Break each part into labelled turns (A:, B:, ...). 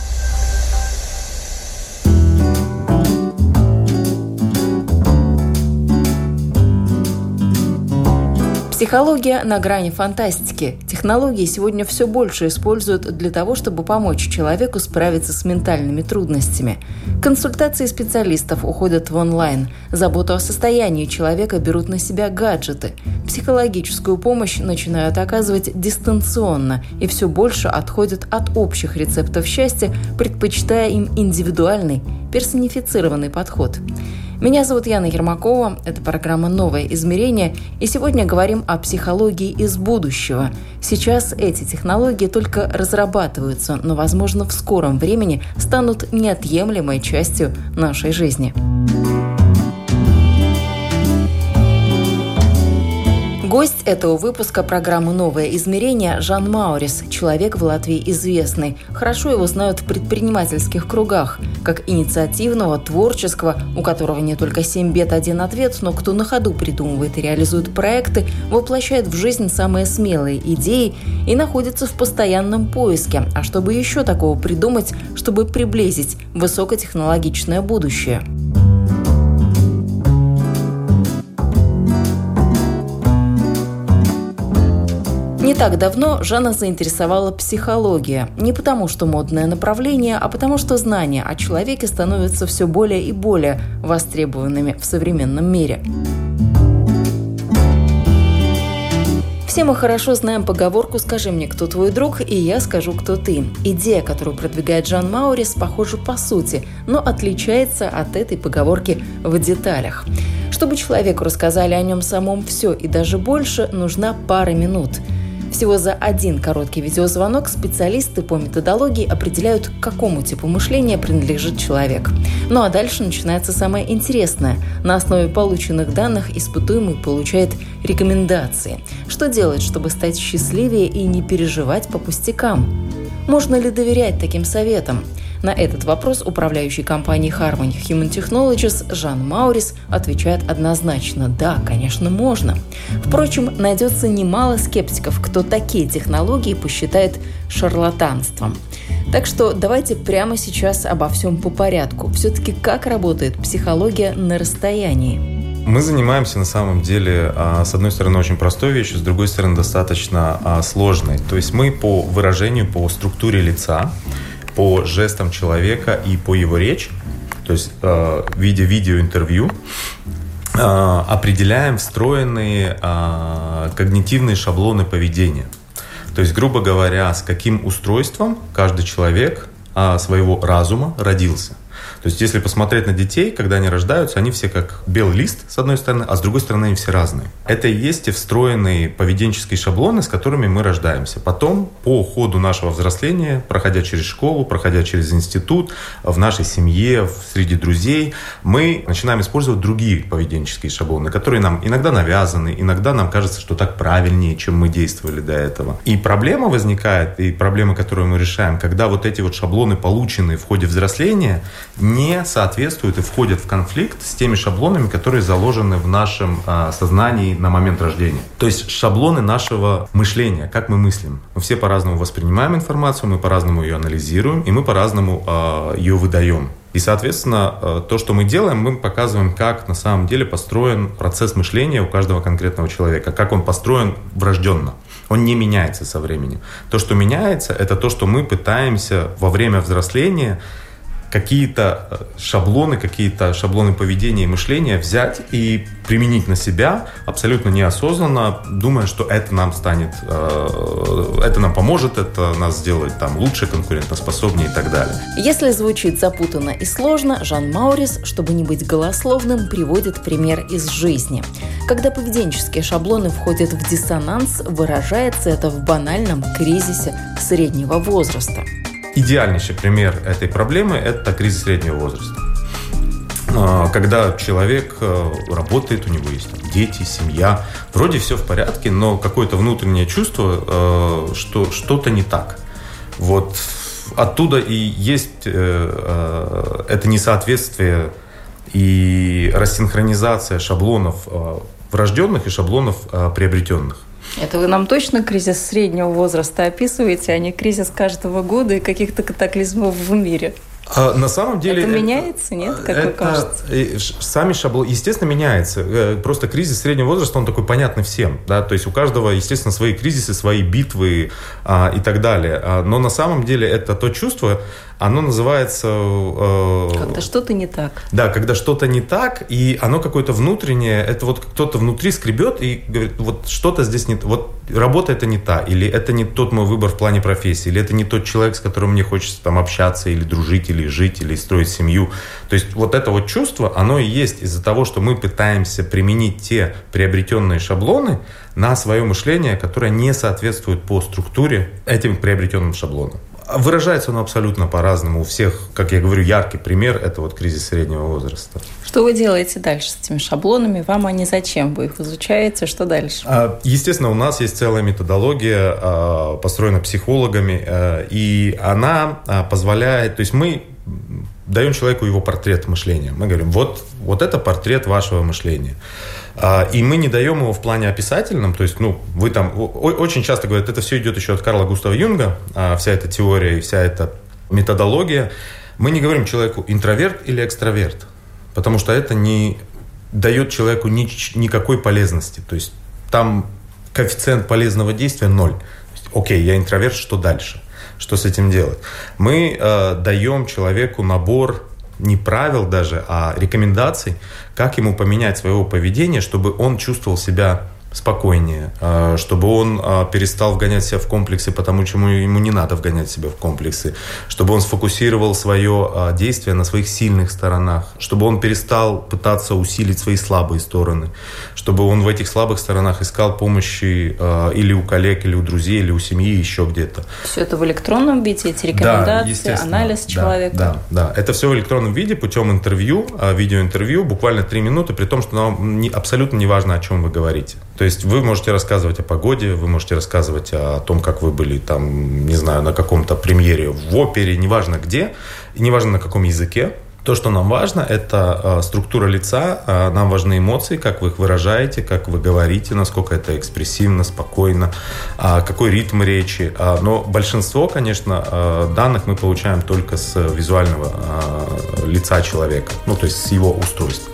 A: –
B: Психология на грани фантастики. Технологии сегодня все больше используют для того, чтобы помочь человеку справиться с ментальными трудностями. Консультации специалистов уходят в онлайн. Заботу о состоянии человека берут на себя гаджеты. Психологическую помощь начинают оказывать дистанционно и все больше отходят от общих рецептов счастья, предпочитая им индивидуальный, персонифицированный подход. Меня зовут Яна Ермакова, это программа «Новое измерение», и сегодня говорим о психологии из будущего. Сейчас эти технологии только разрабатываются, но, возможно, в скором времени станут неотъемлемой частью нашей жизни. Гость этого выпуска программы «Новое измерение» Жан Маурис, человек в Латвии известный. Хорошо его знают в предпринимательских кругах, как инициативного, творческого, у которого не только семь бед, один ответ, но кто на ходу придумывает и реализует проекты, воплощает в жизнь самые смелые идеи и находится в постоянном поиске. А чтобы еще такого придумать, чтобы приблизить высокотехнологичное будущее – так давно Жанна заинтересовала психология. Не потому, что модное направление, а потому, что знания о человеке становятся все более и более востребованными в современном мире. Все мы хорошо знаем поговорку «Скажи мне, кто твой друг, и я скажу, кто ты». Идея, которую продвигает Жан Маурис, похожа по сути, но отличается от этой поговорки в деталях. Чтобы человеку рассказали о нем самом все и даже больше, нужна пара минут – всего за один короткий видеозвонок специалисты по методологии определяют, к какому типу мышления принадлежит человек. Ну а дальше начинается самое интересное. На основе полученных данных испытуемый получает рекомендации. Что делать, чтобы стать счастливее и не переживать по пустякам? Можно ли доверять таким советам? На этот вопрос управляющий компанией Harmony Human Technologies Жан Маурис отвечает однозначно «да, конечно, можно». Впрочем, найдется немало скептиков, кто такие технологии посчитает шарлатанством. Так что давайте прямо сейчас обо всем по порядку. Все-таки как работает психология на расстоянии?
C: Мы занимаемся на самом деле, а, с одной стороны, очень простой вещью, с другой стороны, достаточно а, сложной. То есть мы по выражению, по структуре лица по жестам человека и по его речи, то есть э, в виде видеоинтервью, э, определяем встроенные э, когнитивные шаблоны поведения. То есть, грубо говоря, с каким устройством каждый человек э, своего разума родился. То есть, если посмотреть на детей, когда они рождаются, они все как белый лист, с одной стороны, а с другой стороны, они все разные. Это и есть те встроенные поведенческие шаблоны, с которыми мы рождаемся. Потом, по ходу нашего взросления, проходя через школу, проходя через институт, в нашей семье, среди друзей, мы начинаем использовать другие поведенческие шаблоны, которые нам иногда навязаны, иногда нам кажется, что так правильнее, чем мы действовали до этого. И проблема возникает, и проблема, которую мы решаем, когда вот эти вот шаблоны, полученные в ходе взросления, не соответствуют и входят в конфликт с теми шаблонами, которые заложены в нашем э, сознании на момент рождения. То есть шаблоны нашего мышления, как мы мыслим. Мы все по-разному воспринимаем информацию, мы по-разному ее анализируем, и мы по-разному э, ее выдаем. И, соответственно, э, то, что мы делаем, мы показываем, как на самом деле построен процесс мышления у каждого конкретного человека, как он построен врожденно. Он не меняется со временем. То, что меняется, это то, что мы пытаемся во время взросления какие-то э, шаблоны, какие-то шаблоны поведения и мышления взять и применить на себя абсолютно неосознанно, думая, что это нам станет, э, это нам поможет, это нас сделает там лучше, конкурентоспособнее и так далее.
B: Если звучит запутанно и сложно, Жан Маурис, чтобы не быть голословным, приводит пример из жизни. Когда поведенческие шаблоны входят в диссонанс, выражается это в банальном кризисе среднего возраста
C: идеальнейший пример этой проблемы – это кризис среднего возраста. а, когда человек э, работает, у него есть дети, семья, вроде все в порядке, но какое-то внутреннее чувство, э, что что-то не так. Вот оттуда и есть э, это несоответствие и рассинхронизация шаблонов врожденных и шаблонов приобретенных.
B: Это вы нам точно кризис среднего возраста описываете, а не кризис каждого года и каких-то катаклизмов в мире?
C: А, на самом деле...
B: Это меняется, нет, как это,
C: кажется? Сами шаблоны, естественно, меняется. Э, просто кризис среднего возраста, он такой понятный всем. Да? То есть у каждого, естественно, свои кризисы, свои битвы а, и так далее. А, но на самом деле это то чувство, оно называется...
B: Э, когда что-то не так.
C: Да, когда что-то не так, и оно какое-то внутреннее, это вот кто-то внутри скребет и говорит, вот что-то здесь не... Вот работа это не та, или это не тот мой выбор в плане профессии, или это не тот человек, с которым мне хочется там общаться, или дружить, или жить, или строить семью. То есть вот это вот чувство, оно и есть из-за того, что мы пытаемся применить те приобретенные шаблоны на свое мышление, которое не соответствует по структуре этим приобретенным шаблонам. Выражается оно абсолютно по-разному. У всех, как я говорю, яркий пример – это вот кризис среднего возраста.
B: Что вы делаете дальше с этими шаблонами? Вам они зачем? Вы их изучаете? Что дальше? А,
C: естественно, у нас есть целая методология, а, построена психологами, а, и она позволяет, то есть мы даем человеку его портрет мышления. Мы говорим, вот, вот это портрет вашего мышления. А, и мы не даем его в плане описательном, то есть, ну, вы там очень часто говорят, это все идет еще от Карла Густава Юнга, а, вся эта теория и вся эта методология. Мы не говорим человеку интроверт или экстраверт, потому что это не дает человеку ни, никакой полезности. То есть там коэффициент полезного действия ноль. Окей, я интроверт, что дальше? Что с этим делать? Мы э, даем человеку набор не правил даже, а рекомендаций, как ему поменять своего поведения, чтобы он чувствовал себя спокойнее, а, чтобы он а, перестал вгонять себя в комплексы, потому чему ему не надо вгонять себя в комплексы, чтобы он сфокусировал свое а, действие на своих сильных сторонах, чтобы он перестал пытаться усилить свои слабые стороны, чтобы он в этих слабых сторонах искал помощи или у коллег, или у друзей, или у семьи, еще где-то.
B: Все это в электронном виде, эти рекомендации, да, анализ человека?
C: Да, да, это все в электронном виде, путем интервью, видеоинтервью, буквально три минуты, при том, что нам абсолютно не важно, о чем вы говорите. То есть вы можете рассказывать о погоде, вы можете рассказывать о том, как вы были там, не знаю, на каком-то премьере в опере, неважно где, неважно на каком языке. То, что нам важно, это э, структура лица, э, нам важны эмоции, как вы их выражаете, как вы говорите, насколько это экспрессивно, спокойно, э, какой ритм речи. Но большинство, конечно, данных мы получаем только с визуального лица человека, ну то есть с его устройства.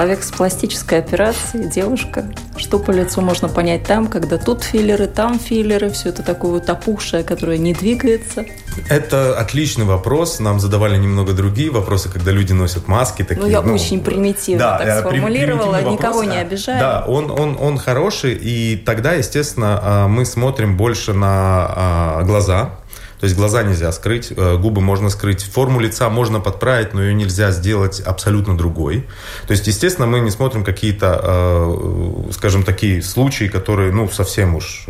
B: Человек с пластической операцией, девушка. Что по лицу можно понять там, когда тут филлеры, там филлеры, все это такое вот опухшее, которое не двигается?
C: Это отличный вопрос. Нам задавали немного другие вопросы, когда люди носят маски. Такие,
B: ну, я ну, очень примитивно да, так сформулировала, никого не обижаю.
C: Да, он, он, он хороший, и тогда, естественно, а, мы смотрим больше на глаза, то есть глаза нельзя скрыть, э, губы можно скрыть, форму лица можно подправить, но ее нельзя сделать абсолютно другой. То есть, естественно, мы не смотрим какие-то, э, скажем, такие случаи, которые, ну, совсем уж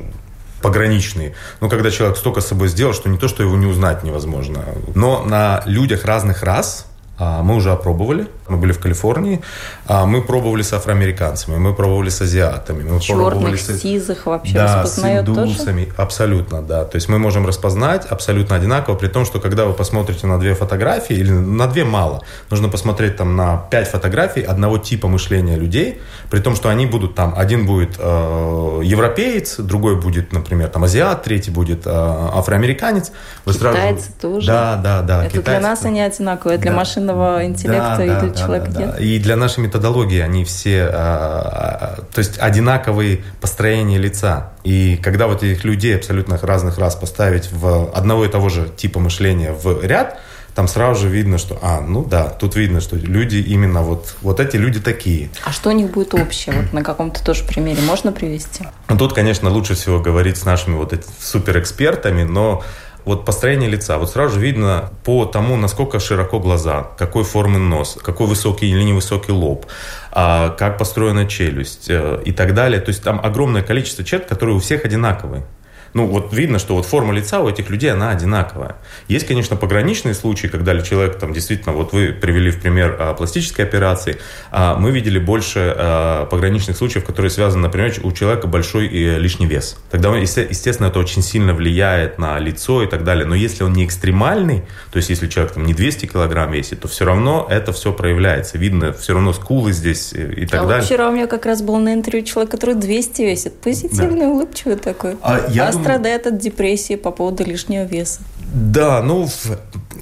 C: пограничные. Но когда человек столько с собой сделал, что не то, что его не узнать невозможно. Но на людях разных рас мы уже опробовали. Мы были в Калифорнии. А, мы пробовали с афроамериканцами, мы пробовали с азиатами. Мы
B: Черных, пробовали с... сизых вообще
C: да, с индусами. Тоже? Абсолютно, да. То есть мы можем распознать абсолютно одинаково, при том, что когда вы посмотрите на две фотографии, или на две мало, нужно посмотреть там на пять фотографий одного типа мышления людей, при том, что они будут там, один будет э, европеец, другой будет, например, там азиат, третий будет э, афроамериканец.
B: Вы Китайцы сразу... тоже?
C: Да, да, да.
B: Это китайцы. для нас они одинаковые, для да. машин искусственного интеллекта да, и для да, человека да, нет?
C: Да. И для нашей методологии они все, а, а, то есть одинаковые построения лица. И когда вот этих людей абсолютно разных раз поставить в одного и того же типа мышления в ряд, там сразу же видно, что, а, ну да, тут видно, что люди именно вот, вот эти люди такие.
B: А что у них будет общее? Вот на каком-то тоже примере можно привести?
C: Ну, тут, конечно, лучше всего говорить с нашими вот суперэкспертами, но вот построение лица. Вот сразу же видно по тому, насколько широко глаза, какой формы нос, какой высокий или невысокий лоб, а, как построена челюсть э, и так далее. То есть там огромное количество черт, которые у всех одинаковые. Ну, вот видно, что вот форма лица у этих людей, она одинаковая. Есть, конечно, пограничные случаи, когда человек там действительно, вот вы привели в пример а, пластической операции, а, мы видели больше а, пограничных случаев, которые связаны, например, у человека большой и лишний вес. Тогда, естественно, это очень сильно влияет на лицо и так далее. Но если он не экстремальный, то есть если человек там не 200 килограмм весит, то все равно это все проявляется. Видно все равно скулы здесь и так а далее.
B: Вчера у меня как раз был на интервью человек, который 200 весит. Позитивный, да. улыбчивый такой. А, я а. Страдает от депрессии по поводу лишнего веса.
C: Да, ну,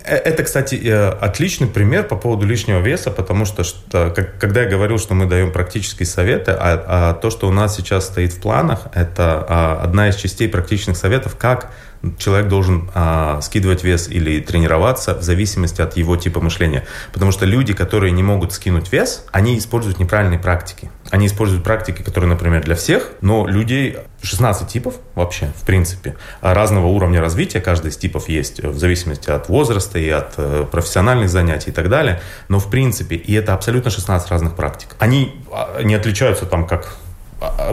C: э, это, кстати, э, отличный пример по поводу лишнего веса, потому что, что когда я говорил, что мы даем практические советы, а, а то, что у нас сейчас стоит в планах, это а, одна из частей практичных советов, как человек должен а, скидывать вес или тренироваться в зависимости от его типа мышления. Потому что люди, которые не могут скинуть вес, они используют неправильные практики. Они используют практики, которые, например, для всех, но людей 16 типов вообще, в принципе, разного уровня развития, каждый из типов есть в зависимости от возраста и от э, профессиональных занятий и так далее. Но в принципе, и это абсолютно 16 разных практик. Они а, не отличаются там как а,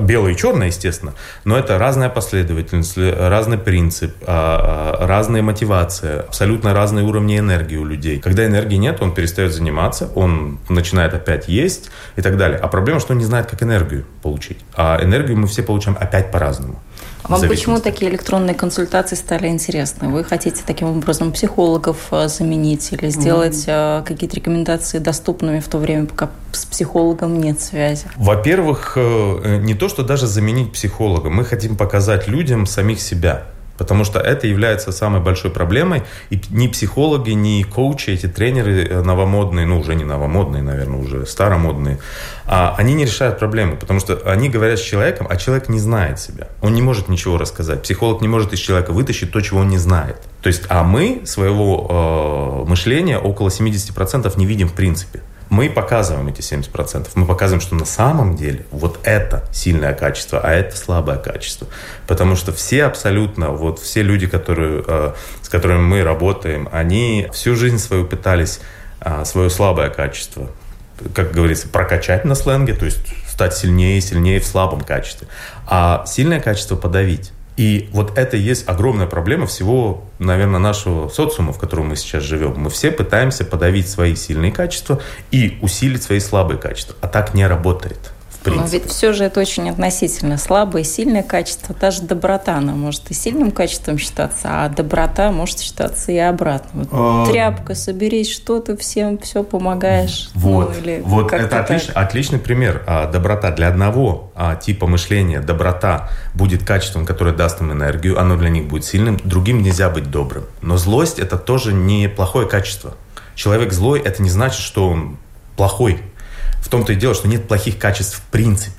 C: белое и черное, естественно, но это разная последовательность, разный принцип, а, а, разная мотивация, абсолютно разные уровни энергии у людей. Когда энергии нет, он перестает заниматься, он начинает опять есть и так далее. А проблема, что он не знает, как энергию получить. А энергию мы все получаем опять по-разному.
B: А вам почему такие электронные консультации стали интересны? Вы хотите таким образом психологов э, заменить или сделать mm-hmm. какие-то рекомендации доступными в то время, пока с психологом нет связи?
C: Во-первых, э, не то, что даже заменить психолога. Мы хотим показать людям самих себя. Потому что это является самой большой проблемой. И ни психологи, ни коучи, эти тренеры э, новомодные, ну уже не новомодные, наверное, уже старомодные, а они не решают проблемы, потому что они говорят с человеком, а человек не знает себя. Он не может ничего рассказать. Психолог не может из человека вытащить то, чего он не знает. То есть, а мы своего э, мышления около 70% не видим в принципе мы показываем эти 70%. Мы показываем, что на самом деле вот это сильное качество, а это слабое качество. Потому что все абсолютно, вот все люди, которые, э, с которыми мы работаем, они всю жизнь свою пытались э, свое слабое качество, как говорится, прокачать на сленге, то есть стать сильнее и сильнее в слабом качестве. А сильное качество подавить. И вот это и есть огромная проблема всего, наверное, нашего социума, в котором мы сейчас живем. Мы все пытаемся подавить свои сильные качества и усилить свои слабые качества. А так не работает принципе.
B: Но ведь все же это очень относительно. Слабое и сильное качество, даже доброта, она может и сильным качеством считаться, а доброта может считаться и обратно. Вот а... Тряпка, соберись, что ты всем все помогаешь.
C: Вот, ну, или вот это отлич, отличный пример. А, доброта для одного а, типа мышления, доброта будет качеством, которое даст им энергию, оно для них будет сильным, другим нельзя быть добрым. Но злость это тоже не плохое качество. Человек злой, это не значит, что он плохой в том-то и дело, что нет плохих качеств в принципе.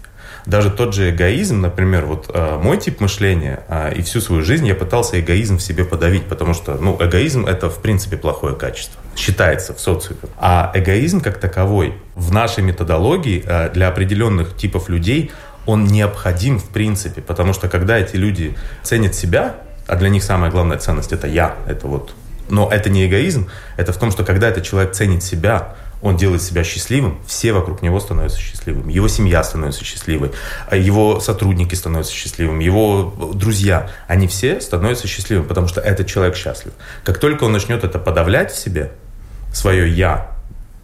C: Даже тот же эгоизм, например, вот э, мой тип мышления, э, и всю свою жизнь я пытался эгоизм в себе подавить, потому что, ну, эгоизм это в принципе плохое качество, считается в социуме. А эгоизм как таковой в нашей методологии э, для определенных типов людей он необходим в принципе, потому что когда эти люди ценят себя, а для них самая главная ценность это я, это вот, но это не эгоизм, это в том, что когда этот человек ценит себя, он делает себя счастливым, все вокруг него становятся счастливыми. Его семья становится счастливой, а его сотрудники становятся счастливыми, его друзья, они все становятся счастливыми, потому что этот человек счастлив. Как только он начнет это подавлять в себе, свое «я»,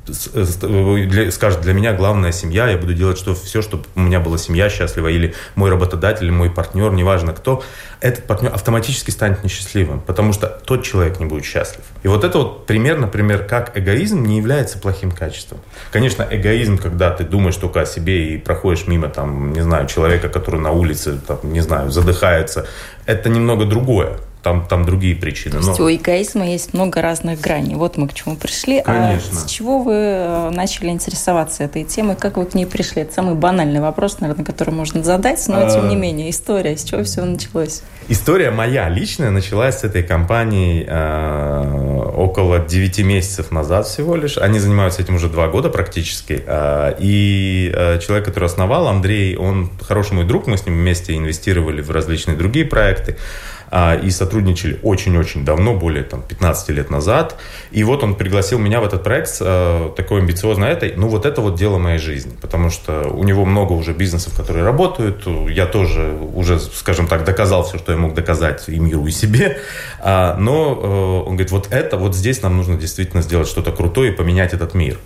C: для, скажет, для меня главная семья, я буду делать что, все, чтобы у меня была семья счастлива, или мой работодатель, или мой партнер, неважно кто, этот партнер автоматически станет несчастливым, потому что тот человек не будет счастлив. И вот это вот пример, например, как эгоизм не является плохим качеством. Конечно, эгоизм, когда ты думаешь только о себе и проходишь мимо, там, не знаю, человека, который на улице, там, не знаю, задыхается, это немного другое там, там другие причины.
B: То есть но... у эгоизма есть много разных граней. Вот мы к чему пришли. А Конечно. А с чего вы э, начали интересоваться этой темой? Как вы к ней пришли? Это самый банальный вопрос, наверное, который можно задать, но тем не а. менее, история, с чего все началось?
C: История моя личная началась с этой компании э, около 9 месяцев назад всего лишь. Они занимаются этим уже два года практически. Э, и э, человек, который основал, Андрей, он хороший мой друг, мы с ним вместе инвестировали в различные другие проекты. А, и сотрудничали очень-очень давно, более там, 15 лет назад. И вот он пригласил меня в этот проект, а, такой амбициозный этой. Ну, вот это вот дело моей жизни, потому что у него много уже бизнесов, которые работают. Я тоже уже, скажем так, доказал все, что я мог доказать и миру, и себе. А, но э, он говорит, вот это, вот здесь нам нужно действительно сделать что-то крутое и поменять этот мир.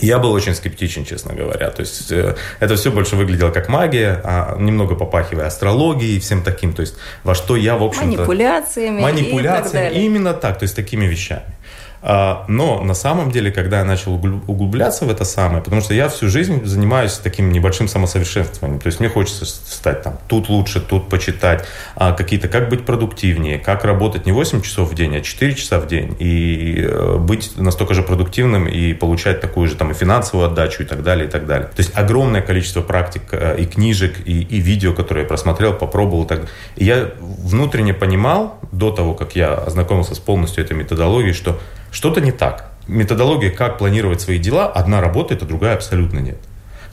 C: Я был очень скептичен, честно говоря. То есть э, это все больше выглядело как магия, а немного попахивая астрологией и всем таким. То есть во что я, в общем-то...
B: Манипуляциями.
C: Манипуляциями.
B: И так далее.
C: Именно так, то есть такими вещами. А, но на самом деле, когда я начал углубляться в это самое, потому что я всю жизнь занимаюсь таким небольшим самосовершенствованием. То есть мне хочется стать там тут лучше, тут почитать, а, какие-то, как быть продуктивнее, как работать не 8 часов в день, а 4 часа в день. И э, быть настолько же продуктивным и получать такую же там и финансовую отдачу и так далее, и так далее. То есть огромное количество практик э, и книжек, и, и видео, которые я просмотрел, попробовал. Так. и я внутренне понимал, до того, как я ознакомился с полностью этой методологией, что что-то не так. Методология, как планировать свои дела, одна работает, а другая абсолютно нет.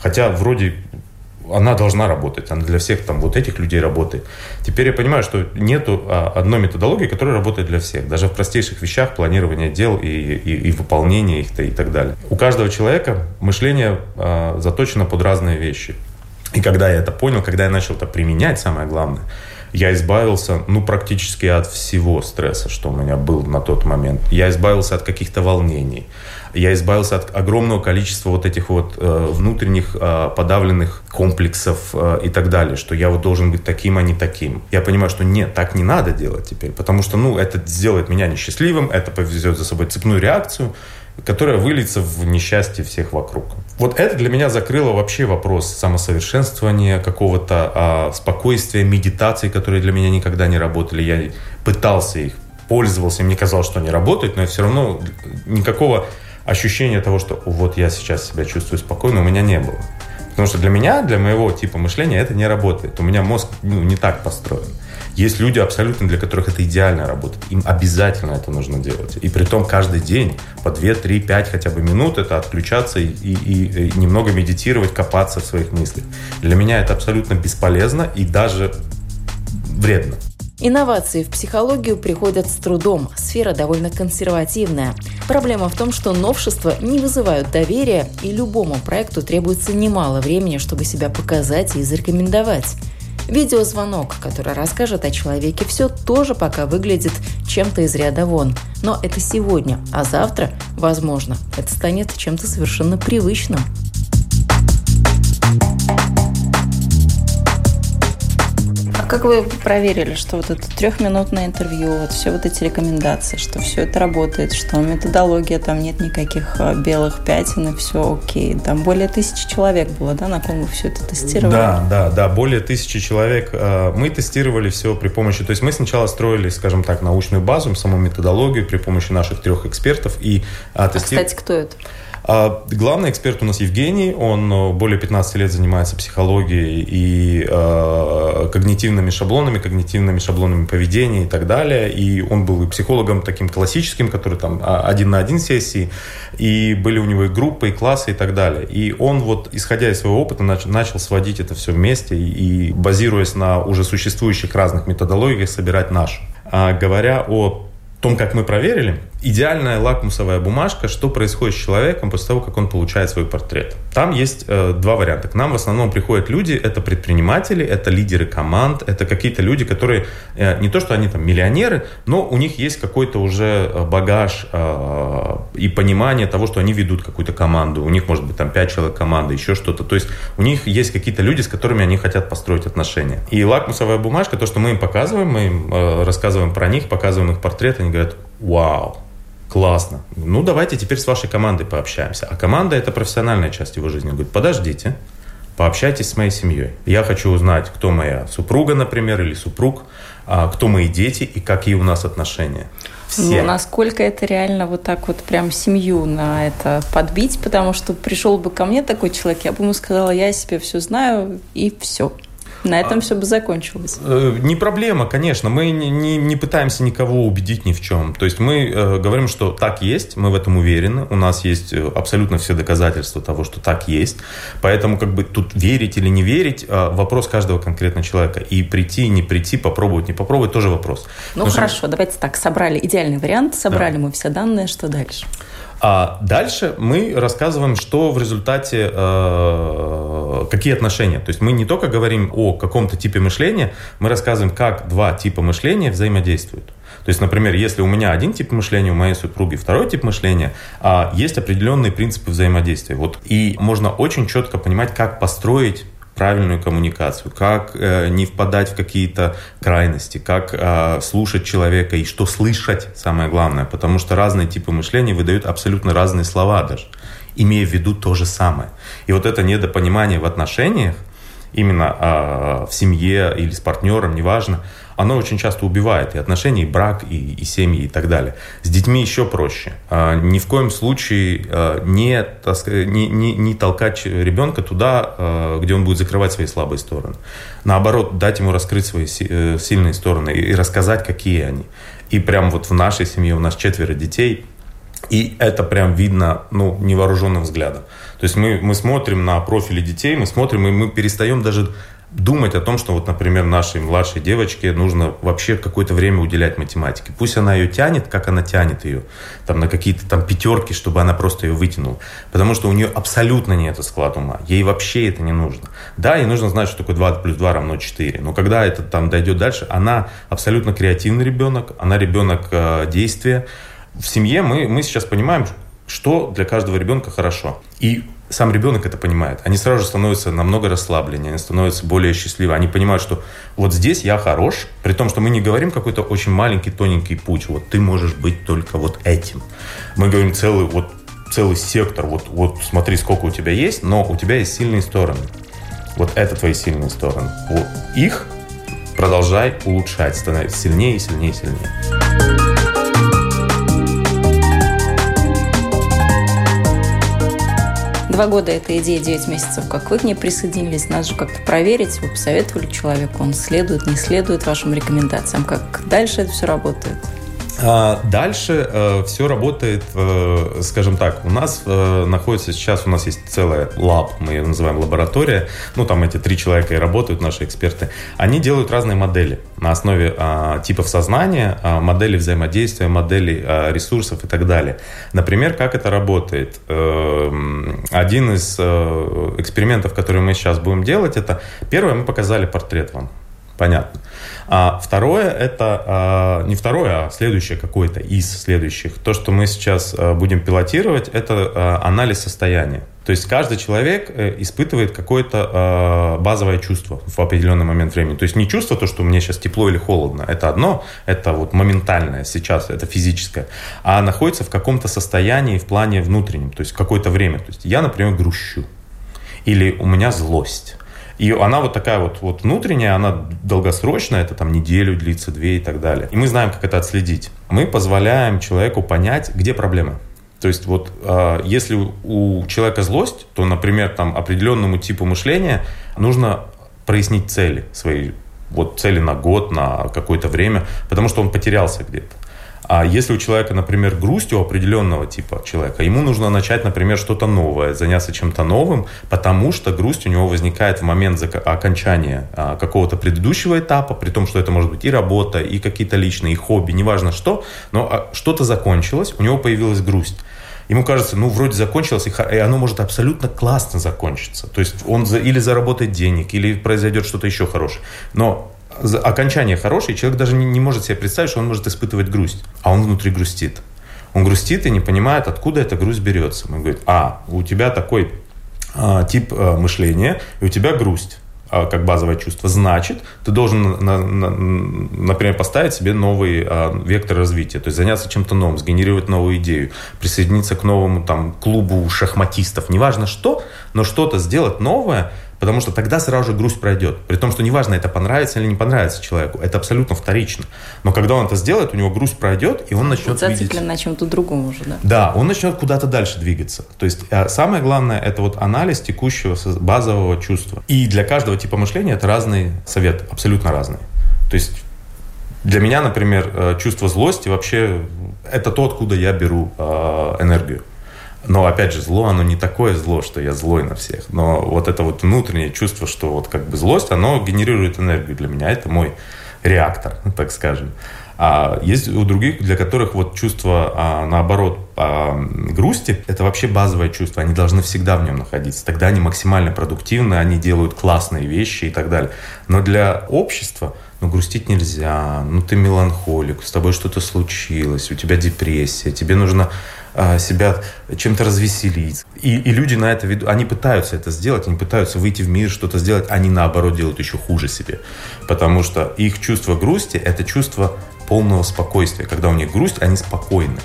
C: Хотя вроде она должна работать, она для всех там вот этих людей работает. Теперь я понимаю, что нету а, одной методологии, которая работает для всех, даже в простейших вещах планирования дел и, и, и выполнения их и так далее. У каждого человека мышление а, заточено под разные вещи. И когда я это понял, когда я начал это применять, самое главное, я избавился, ну, практически от всего стресса, что у меня был на тот момент. Я избавился от каких-то волнений. Я избавился от огромного количества вот этих вот э, внутренних э, подавленных комплексов э, и так далее, что я вот должен быть таким, а не таким. Я понимаю, что нет, так не надо делать теперь, потому что, ну, это сделает меня несчастливым, это повезет за собой цепную реакцию, которая выльется в несчастье всех вокруг. Вот это для меня закрыло вообще вопрос самосовершенствования, какого-то а, спокойствия, медитации, которые для меня никогда не работали. Я пытался их, пользовался, мне казалось, что они работают, но я все равно никакого ощущения того, что вот я сейчас себя чувствую спокойно, у меня не было. Потому что для меня, для моего типа мышления это не работает. У меня мозг ну, не так построен. Есть люди абсолютно, для которых это идеально работает. Им обязательно это нужно делать. И при том каждый день по 2, 3, 5 хотя бы минут это отключаться и, и, и немного медитировать, копаться в своих мыслях. Для меня это абсолютно бесполезно и даже вредно.
B: Инновации в психологию приходят с трудом. Сфера довольно консервативная. Проблема в том, что новшества не вызывают доверия, и любому проекту требуется немало времени, чтобы себя показать и зарекомендовать. Видеозвонок, который расскажет о человеке все, тоже пока выглядит чем-то из ряда вон. Но это сегодня, а завтра, возможно, это станет чем-то совершенно привычным. Как вы проверили, что вот это трехминутное интервью, вот все вот эти рекомендации, что все это работает, что методология, там нет никаких а, белых пятен и все окей. Там более тысячи человек было, да, на ком вы все это тестировали?
C: Да, да, да, более тысячи человек. А, мы тестировали все при помощи, то есть мы сначала строили, скажем так, научную базу, саму методологию при помощи наших трех экспертов и
B: а, тестировали. А, кстати, кто это?
C: А главный эксперт у нас Евгений, он э, более 15 лет занимается психологией и э, когнитивными шаблонами, когнитивными шаблонами поведения и так далее. И он был и психологом таким классическим, который там а, один на один сессии, и были у него и группы, и классы и так далее. И он вот, исходя из своего опыта, начал, начал сводить это все вместе и, и базируясь на уже существующих разных методологиях, собирать нашу. А, говоря о том, как мы проверили, идеальная лакмусовая бумажка, что происходит с человеком после того, как он получает свой портрет. Там есть э, два варианта. К нам в основном приходят люди, это предприниматели, это лидеры команд, это какие-то люди, которые э, не то, что они там миллионеры, но у них есть какой-то уже э, багаж э, и понимание того, что они ведут какую-то команду. У них может быть там пять человек команды, еще что-то. То есть у них есть какие-то люди, с которыми они хотят построить отношения. И лакмусовая бумажка, то, что мы им показываем, мы им э, рассказываем про них, показываем их портрет, они говорят, вау, Классно. Ну, давайте теперь с вашей командой пообщаемся. А команда – это профессиональная часть его жизни. Он говорит, подождите, пообщайтесь с моей семьей. Я хочу узнать, кто моя супруга, например, или супруг, а кто мои дети и какие у нас отношения.
B: Все. Ну, насколько это реально вот так вот прям семью на это подбить, потому что пришел бы ко мне такой человек, я бы ему сказала, я себе все знаю и все. На этом а, все бы закончилось.
C: Э, не проблема, конечно. Мы не, не, не пытаемся никого убедить ни в чем. То есть мы э, говорим, что так есть, мы в этом уверены. У нас есть э, абсолютно все доказательства того, что так есть. Поэтому как бы тут верить или не верить, э, вопрос каждого конкретного человека. И прийти, не прийти, попробовать, не попробовать, тоже вопрос.
B: Ну Потому хорошо, что... давайте так, собрали идеальный вариант, собрали да. мы все данные, что дальше?
C: А дальше мы рассказываем, что в результате, э, какие отношения. То есть мы не только говорим о каком-то типе мышления, мы рассказываем, как два типа мышления взаимодействуют. То есть, например, если у меня один тип мышления, у моей супруги второй тип мышления, а есть определенные принципы взаимодействия. Вот, и можно очень четко понимать, как построить правильную коммуникацию, как э, не впадать в какие-то крайности, как э, слушать человека и что слышать, самое главное, потому что разные типы мышления выдают абсолютно разные слова даже, имея в виду то же самое. И вот это недопонимание в отношениях, именно э, в семье или с партнером, неважно, оно очень часто убивает и отношения, и брак, и, и семьи, и так далее. С детьми еще проще. А, ни в коем случае а, не, не, не, не толкать ребенка туда, а, где он будет закрывать свои слабые стороны. Наоборот, дать ему раскрыть свои э, сильные стороны и рассказать, какие они. И прям вот в нашей семье у нас четверо детей, и это прям видно ну, невооруженным взглядом. То есть мы, мы смотрим на профили детей, мы смотрим, и мы перестаем даже думать о том, что вот, например, нашей младшей девочке нужно вообще какое-то время уделять математике. Пусть она ее тянет, как она тянет ее, там на какие-то там пятерки, чтобы она просто ее вытянула. Потому что у нее абсолютно нет склад ума. Ей вообще это не нужно. Да, ей нужно знать, что такое 2 плюс 2 равно 4. Но когда это там дойдет дальше, она абсолютно креативный ребенок, она ребенок э, действия. В семье мы, мы сейчас понимаем, что для каждого ребенка хорошо. И сам ребенок это понимает. Они сразу же становятся намного расслабленнее, они становятся более счастливы. Они понимают, что вот здесь я хорош, при том, что мы не говорим какой-то очень маленький, тоненький путь. Вот ты можешь быть только вот этим. Мы говорим целый, вот, целый сектор. Вот, вот смотри, сколько у тебя есть, но у тебя есть сильные стороны. Вот это твои сильные стороны. Вот их продолжай улучшать, становиться сильнее, сильнее, сильнее.
B: Два года этой идеи, 9 месяцев, как вы к ней присоединились, надо же как-то проверить, вы посоветовали человеку, он следует, не следует вашим рекомендациям, как дальше это все работает?
C: А, дальше э, все работает, э, скажем так, у нас э, находится сейчас, у нас есть целая лаб, мы ее называем лаборатория, ну там эти три человека и работают, наши эксперты, они делают разные модели на основе а, типов сознания, а, моделей взаимодействия, моделей ресурсов и так далее. Например, как это работает? Э, один из э, экспериментов, который мы сейчас будем делать, это первое, мы показали портрет вам, понятно. А второе это а, не второе, а следующее какое-то из следующих. То, что мы сейчас а, будем пилотировать, это а, анализ состояния. То есть каждый человек э, испытывает какое-то э, базовое чувство в определенный момент времени. То есть не чувство то, что мне сейчас тепло или холодно, это одно, это вот моментальное сейчас, это физическое, а находится в каком-то состоянии в плане внутреннем, то есть какое-то время. То есть я, например, грущу, или у меня злость, и она вот такая вот, вот внутренняя, она долгосрочная, это там неделю длится, две и так далее. И мы знаем, как это отследить. Мы позволяем человеку понять, где проблема. То есть вот э, если у человека злость, то, например, там определенному типу мышления нужно прояснить цели свои, вот цели на год, на какое-то время, потому что он потерялся где-то. А если у человека, например, грусть у определенного типа человека, ему нужно начать, например, что-то новое, заняться чем-то новым, потому что грусть у него возникает в момент окончания а, какого-то предыдущего этапа, при том, что это может быть и работа, и какие-то личные, и хобби, неважно что, но а, что-то закончилось, у него появилась грусть. Ему кажется, ну, вроде закончилось, и оно может абсолютно классно закончиться. То есть он или заработает денег, или произойдет что-то еще хорошее. Но окончание хорошее, человек даже не, не может себе представить, что он может испытывать грусть, а он внутри грустит. Он грустит и не понимает, откуда эта грусть берется. Мы говорим, а, у тебя такой а, тип а, мышления, и у тебя грусть а, как базовое чувство. Значит, ты должен, на, на, например, поставить себе новый а, вектор развития, то есть заняться чем-то новым, сгенерировать новую идею, присоединиться к новому там, клубу шахматистов, неважно что, но что-то сделать новое, Потому что тогда сразу же грусть пройдет. При том, что неважно, это понравится или не понравится человеку. Это абсолютно вторично. Но когда он это сделает, у него грусть пройдет, и он начнет
D: вот
C: видеть...
D: на чем-то другом уже, да?
C: Да, он начнет куда-то дальше двигаться. То есть а самое главное, это вот анализ текущего базового чувства. И для каждого типа мышления это разный совет, абсолютно разный. То есть для меня, например, э, чувство злости вообще это то, откуда я беру э, энергию. Но опять же, зло, оно не такое зло, что я злой на всех. Но вот это вот внутреннее чувство, что вот как бы злость, оно генерирует энергию для меня. Это мой реактор, так скажем. А есть у других, для которых вот чувство, а, наоборот, а, грусти, это вообще базовое чувство. Они должны всегда в нем находиться. Тогда они максимально продуктивны, они делают классные вещи и так далее. Но для общества ну грустить нельзя, ну ты меланхолик, с тобой что-то случилось, у тебя депрессия, тебе нужно себя чем-то развеселить. И, и люди на это ведут, они пытаются это сделать, они пытаются выйти в мир, что-то сделать, они наоборот делают еще хуже себе. Потому что их чувство грусти – это чувство полного спокойствия. Когда у них грусть, они спокойны.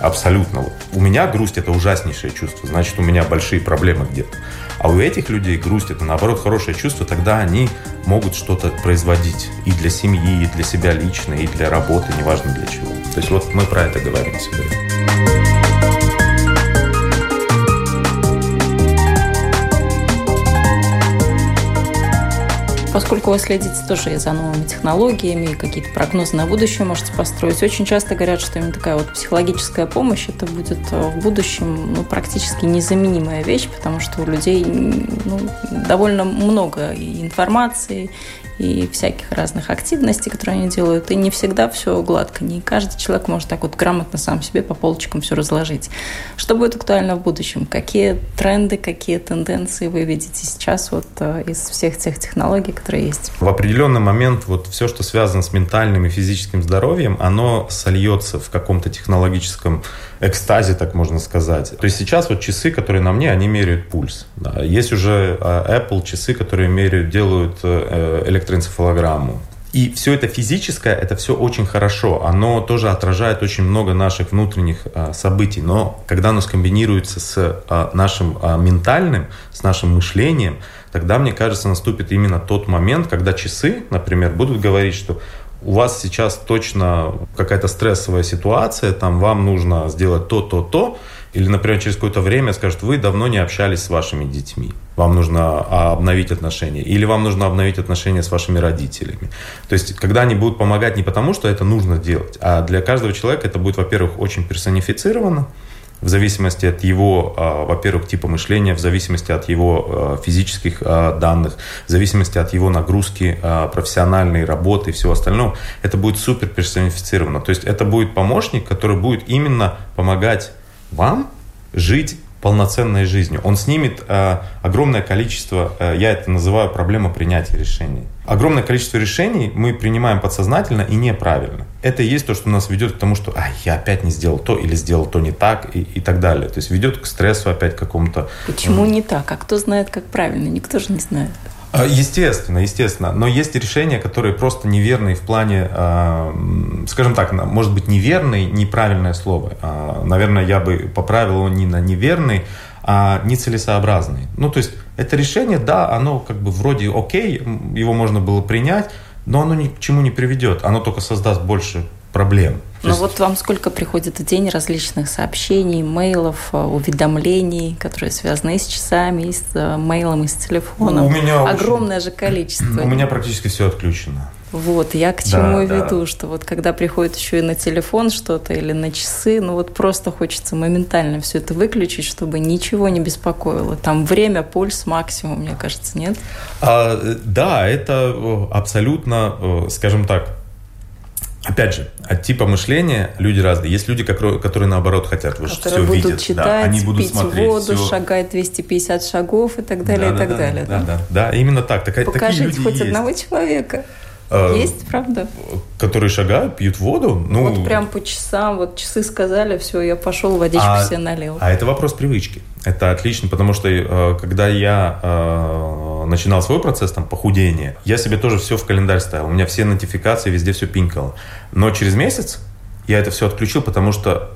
C: Абсолютно. Вот. У меня грусть – это ужаснейшее чувство, значит, у меня большие проблемы где-то. А у этих людей грусть – это, наоборот, хорошее чувство, тогда они могут что-то производить и для семьи, и для себя лично, и для работы, неважно для чего. То есть вот мы про это говорим сегодня.
D: Поскольку вы следите тоже за новыми технологиями, какие-то прогнозы на будущее можете построить, очень часто говорят, что именно такая вот психологическая помощь, это будет э, в будущем ну, практически незаменимая вещь, потому что у людей ну, довольно много информации, и всяких разных активностей, которые они делают. И не всегда все гладко. Не каждый человек может так вот грамотно сам себе по полочкам все разложить. Что будет актуально в будущем? Какие тренды, какие тенденции вы видите сейчас вот э, из всех тех технологий, которые есть?
C: В определенный момент вот все, что связано с ментальным и физическим здоровьем, оно сольется в каком-то технологическом экстазе, так можно сказать. То есть сейчас вот часы, которые на мне, они меряют пульс. Да. Есть уже а, Apple часы, которые меряют, делают э, электроэнцефалограмму. И все это физическое, это все очень хорошо. Оно тоже отражает очень много наших внутренних а, событий. Но когда оно скомбинируется с а, нашим а, ментальным, с нашим мышлением, тогда, мне кажется, наступит именно тот момент, когда часы, например, будут говорить, что у вас сейчас точно какая-то стрессовая ситуация, там вам нужно сделать то, то, то, или, например, через какое-то время скажут, вы давно не общались с вашими детьми, вам нужно а, обновить отношения, или вам нужно обновить отношения с вашими родителями. То есть, когда они будут помогать не потому, что это нужно делать, а для каждого человека это будет, во-первых, очень персонифицировано, в зависимости от его, а, во-первых, типа мышления, в зависимости от его а, физических данных, в зависимости от его нагрузки, профессиональной работы и всего остального, это будет супер персонифицировано. То есть это будет помощник, который будет именно помогать вам жить полноценной жизнью. Он снимет э, огромное количество, э, я это называю проблема принятия решений. Огромное количество решений мы принимаем подсознательно и неправильно. Это и есть то, что нас ведет к тому, что а, я опять не сделал то или сделал то не так и, и так далее. То есть ведет к стрессу опять какому-то.
D: Почему не так? А кто знает, как правильно? Никто же не знает.
C: А, естественно, естественно. Но есть решения, которые просто неверные в плане, а, скажем так, может быть, неверный, неправильное слово. А, наверное, я бы поправил его не на неверный, а нецелесообразный. Ну, то есть, это решение, да, оно как бы вроде окей, его можно было принять, но оно ни к чему не приведет. Оно только создаст больше проблем.
D: Ну есть... вот вам сколько приходит в день различных сообщений, мейлов, э, уведомлений, которые связаны и с часами, и с э, мейлом, и с телефоном?
C: У меня
D: Огромное очень... же количество.
C: У меня практически все отключено.
D: Вот, я к чему да, веду, да. что вот когда приходит еще и на телефон что-то или на часы, ну вот просто хочется моментально все это выключить, чтобы ничего не беспокоило. Там время, пульс максимум, мне кажется, нет?
C: А, да, это э, абсолютно, скажем так, Опять же, от типа мышления люди разные. Есть люди, которые, которые наоборот хотят,
D: которые все
C: будут
D: видят. Читать, да, они будут пить смотреть воду, все. шагать 250 шагов и так далее, да, и так
C: да,
D: далее.
C: Да, да, да, да, именно так. Такая,
D: Покажите
C: такие люди
D: хоть
C: есть.
D: одного человека. А, есть, правда?
C: Которые шагают, пьют воду. Ну,
D: вот прям по часам, вот часы сказали, все, я пошел, водичку а, себе налил.
C: А это вопрос привычки. Это отлично, потому что э, когда я э, начинал свой процесс там похудения, я себе тоже все в календарь ставил. У меня все нотификации, везде все пинкало. Но через месяц я это все отключил, потому что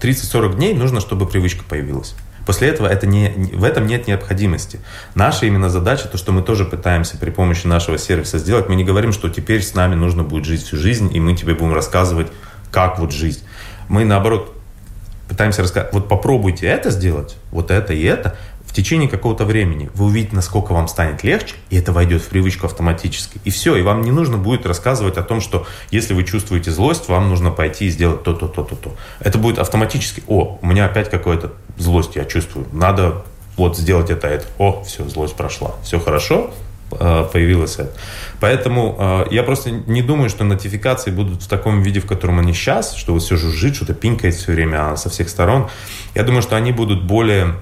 C: э, 30-40 дней нужно, чтобы привычка появилась. После этого это не, в этом нет необходимости. Наша именно задача, то, что мы тоже пытаемся при помощи нашего сервиса сделать, мы не говорим, что теперь с нами нужно будет жить всю жизнь, и мы тебе будем рассказывать, как вот жить. Мы, наоборот, пытаемся рассказать, вот попробуйте это сделать, вот это и это, течение какого-то времени вы увидите, насколько вам станет легче, и это войдет в привычку автоматически. И все, и вам не нужно будет рассказывать о том, что если вы чувствуете злость, вам нужно пойти и сделать то-то, то-то, то. Это будет автоматически. О, у меня опять какая-то злость я чувствую. Надо вот сделать это, это. О, все, злость прошла. Все хорошо, э, появилось это. Поэтому э, я просто не думаю, что нотификации будут в таком виде, в котором они сейчас, что вот все жужжит, что-то пинкает все время со всех сторон. Я думаю, что они будут более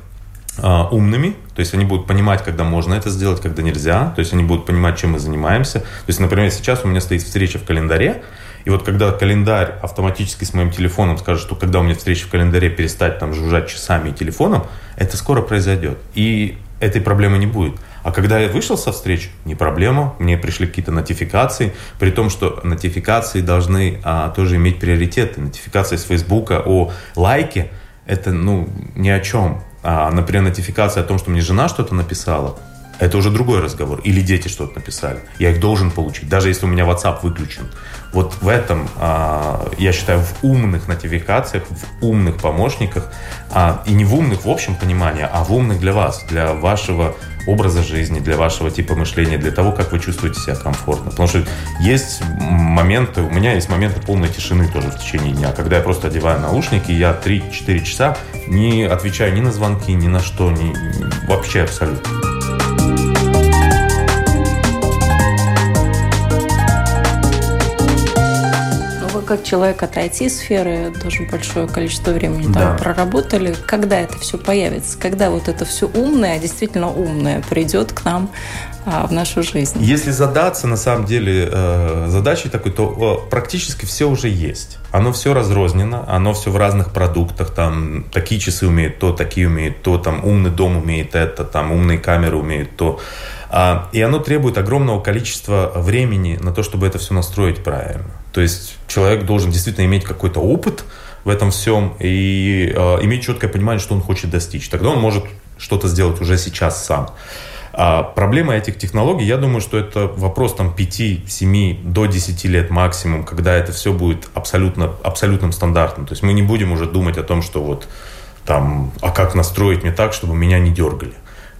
C: умными, то есть они будут понимать, когда можно это сделать, когда нельзя, то есть они будут понимать, чем мы занимаемся. То есть, например, сейчас у меня стоит встреча в календаре, и вот когда календарь автоматически с моим телефоном скажет, что когда у меня встреча в календаре, перестать там жужжать часами и телефоном, это скоро произойдет. И этой проблемы не будет. А когда я вышел со встречи, не проблема, мне пришли какие-то нотификации, при том, что нотификации должны а, тоже иметь приоритеты. Нотификации с Фейсбука о лайке – это ну, ни о чем. А, например, нотификация о том, что мне жена что-то написала, это уже другой разговор. Или дети что-то написали. Я их должен получить, даже если у меня WhatsApp выключен. Вот в этом, а, я считаю, в умных нотификациях, в умных помощниках, а, и не в умных в общем понимании, а в умных для вас, для вашего образа жизни, для вашего типа мышления, для того, как вы чувствуете себя комфортно. Потому что есть моменты, у меня есть моменты полной тишины тоже в течение дня, когда я просто одеваю наушники, я 3-4 часа не отвечаю ни на звонки, ни на что, ни, вообще абсолютно.
B: Как человек от IT-сферы тоже большое количество времени да. там проработали. Когда это все появится? Когда вот это все умное, действительно умное, придет к нам а, в нашу жизнь?
C: Если задаться, на самом деле, э, задачей такой, то э, практически все уже есть. Оно все разрознено, оно все в разных продуктах. Там такие часы умеют то, такие умеют то, там умный дом умеет это, там умные камеры умеют то. А, и оно требует огромного количества времени на то, чтобы это все настроить правильно. То есть человек должен действительно иметь какой-то опыт в этом всем и э, иметь четкое понимание, что он хочет достичь. Тогда он может что-то сделать уже сейчас сам. А проблема этих технологий, я думаю, что это вопрос там 5, 7, до 10 лет максимум, когда это все будет абсолютно, абсолютным стандартом. То есть мы не будем уже думать о том, что вот там, а как настроить мне так, чтобы меня не дергали.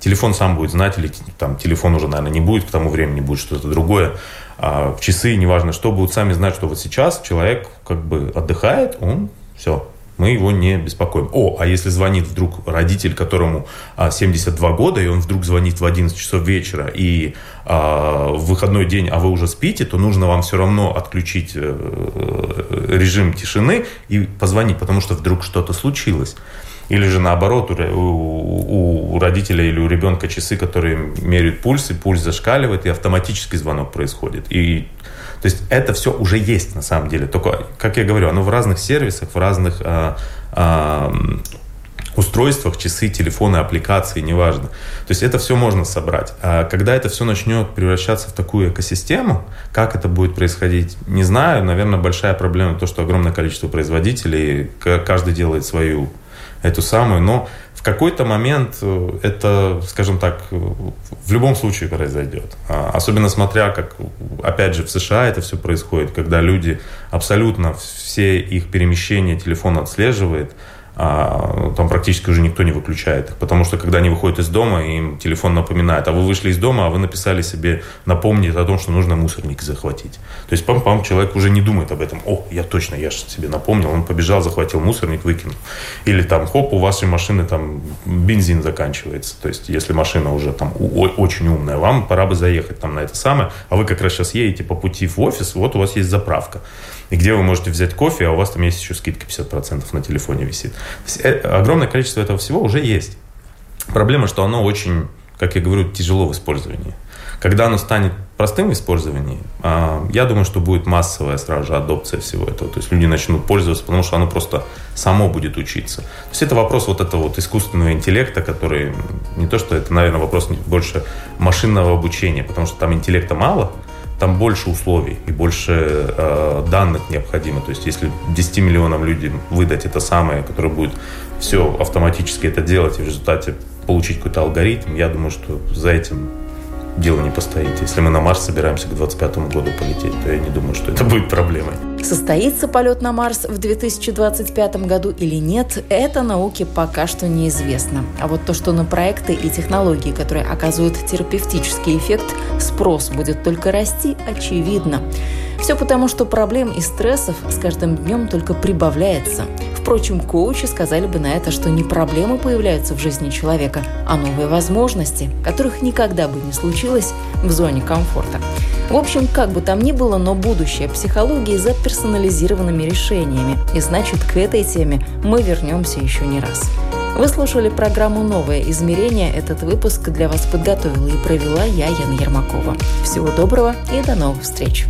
C: Телефон сам будет знать, или там телефон уже, наверное, не будет, к тому времени будет что-то другое а часы, неважно что, будут сами знать, что вот сейчас человек как бы отдыхает, он все, мы его не беспокоим. О, а если звонит вдруг родитель, которому 72 а, года, и он вдруг звонит в 11 часов вечера, и а, в выходной день, а вы уже спите, то нужно вам все равно отключить э, режим тишины и позвонить, потому что вдруг что-то случилось. Или же наоборот, у, у родителя или у ребенка часы, которые меряют пульс, и пульс зашкаливает, и автоматический звонок происходит. И то есть это все уже есть на самом деле. Только, как я говорю, оно в разных сервисах, в разных а, а, устройствах, часы, телефоны, аппликации, неважно. То есть это все можно собрать. А когда это все начнет превращаться в такую экосистему, как это будет происходить, не знаю. Наверное, большая проблема то, что огромное количество производителей, каждый делает свою эту самую, но в какой-то момент э, это, скажем так, в любом случае произойдет. А, особенно смотря, как, опять же, в США это все происходит, когда люди абсолютно все их перемещения телефон отслеживает, там практически уже никто не выключает их, потому что когда они выходят из дома, им телефон напоминает, а вы вышли из дома, а вы написали себе напомнить о том, что нужно мусорник захватить. То есть пам-пам, человек уже не думает об этом. О, я точно, я же себе напомнил, он побежал, захватил мусорник, выкинул. Или там, хоп, у вашей машины там бензин заканчивается. То есть если машина уже там очень умная, вам пора бы заехать там на это самое, а вы как раз сейчас едете по пути в офис, вот у вас есть заправка и где вы можете взять кофе, а у вас там есть еще скидка 50% на телефоне висит. Э, огромное количество этого всего уже есть. Проблема, что оно очень, как я говорю, тяжело в использовании. Когда оно станет простым в использовании, а, я думаю, что будет массовая сразу же адопция всего этого. То есть люди начнут пользоваться, потому что оно просто само будет учиться. То есть это вопрос вот этого вот искусственного интеллекта, который не то, что это, наверное, вопрос больше машинного обучения, потому что там интеллекта мало, там больше условий и больше э, данных необходимо. То есть если 10 миллионам людей выдать это самое, которое будет все автоматически это делать и в результате получить какой-то алгоритм, я думаю, что за этим дело не постоит. Если мы на Марс собираемся к 2025 году полететь, то я не думаю, что это будет проблемой.
B: Состоится полет на Марс в 2025 году или нет, это науке пока что неизвестно. А вот то, что на проекты и технологии, которые оказывают терапевтический эффект, спрос будет только расти, очевидно. Все потому, что проблем и стрессов с каждым днем только прибавляется. Впрочем, коучи сказали бы на это, что не проблемы появляются в жизни человека, а новые возможности, которых никогда бы не случилось в зоне комфорта. В общем, как бы там ни было, но будущее психологии за персонализированными решениями. И значит, к этой теме мы вернемся еще не раз. Вы слушали программу «Новое измерение». Этот выпуск для вас подготовила и провела я, Яна Ермакова. Всего доброго и до новых встреч!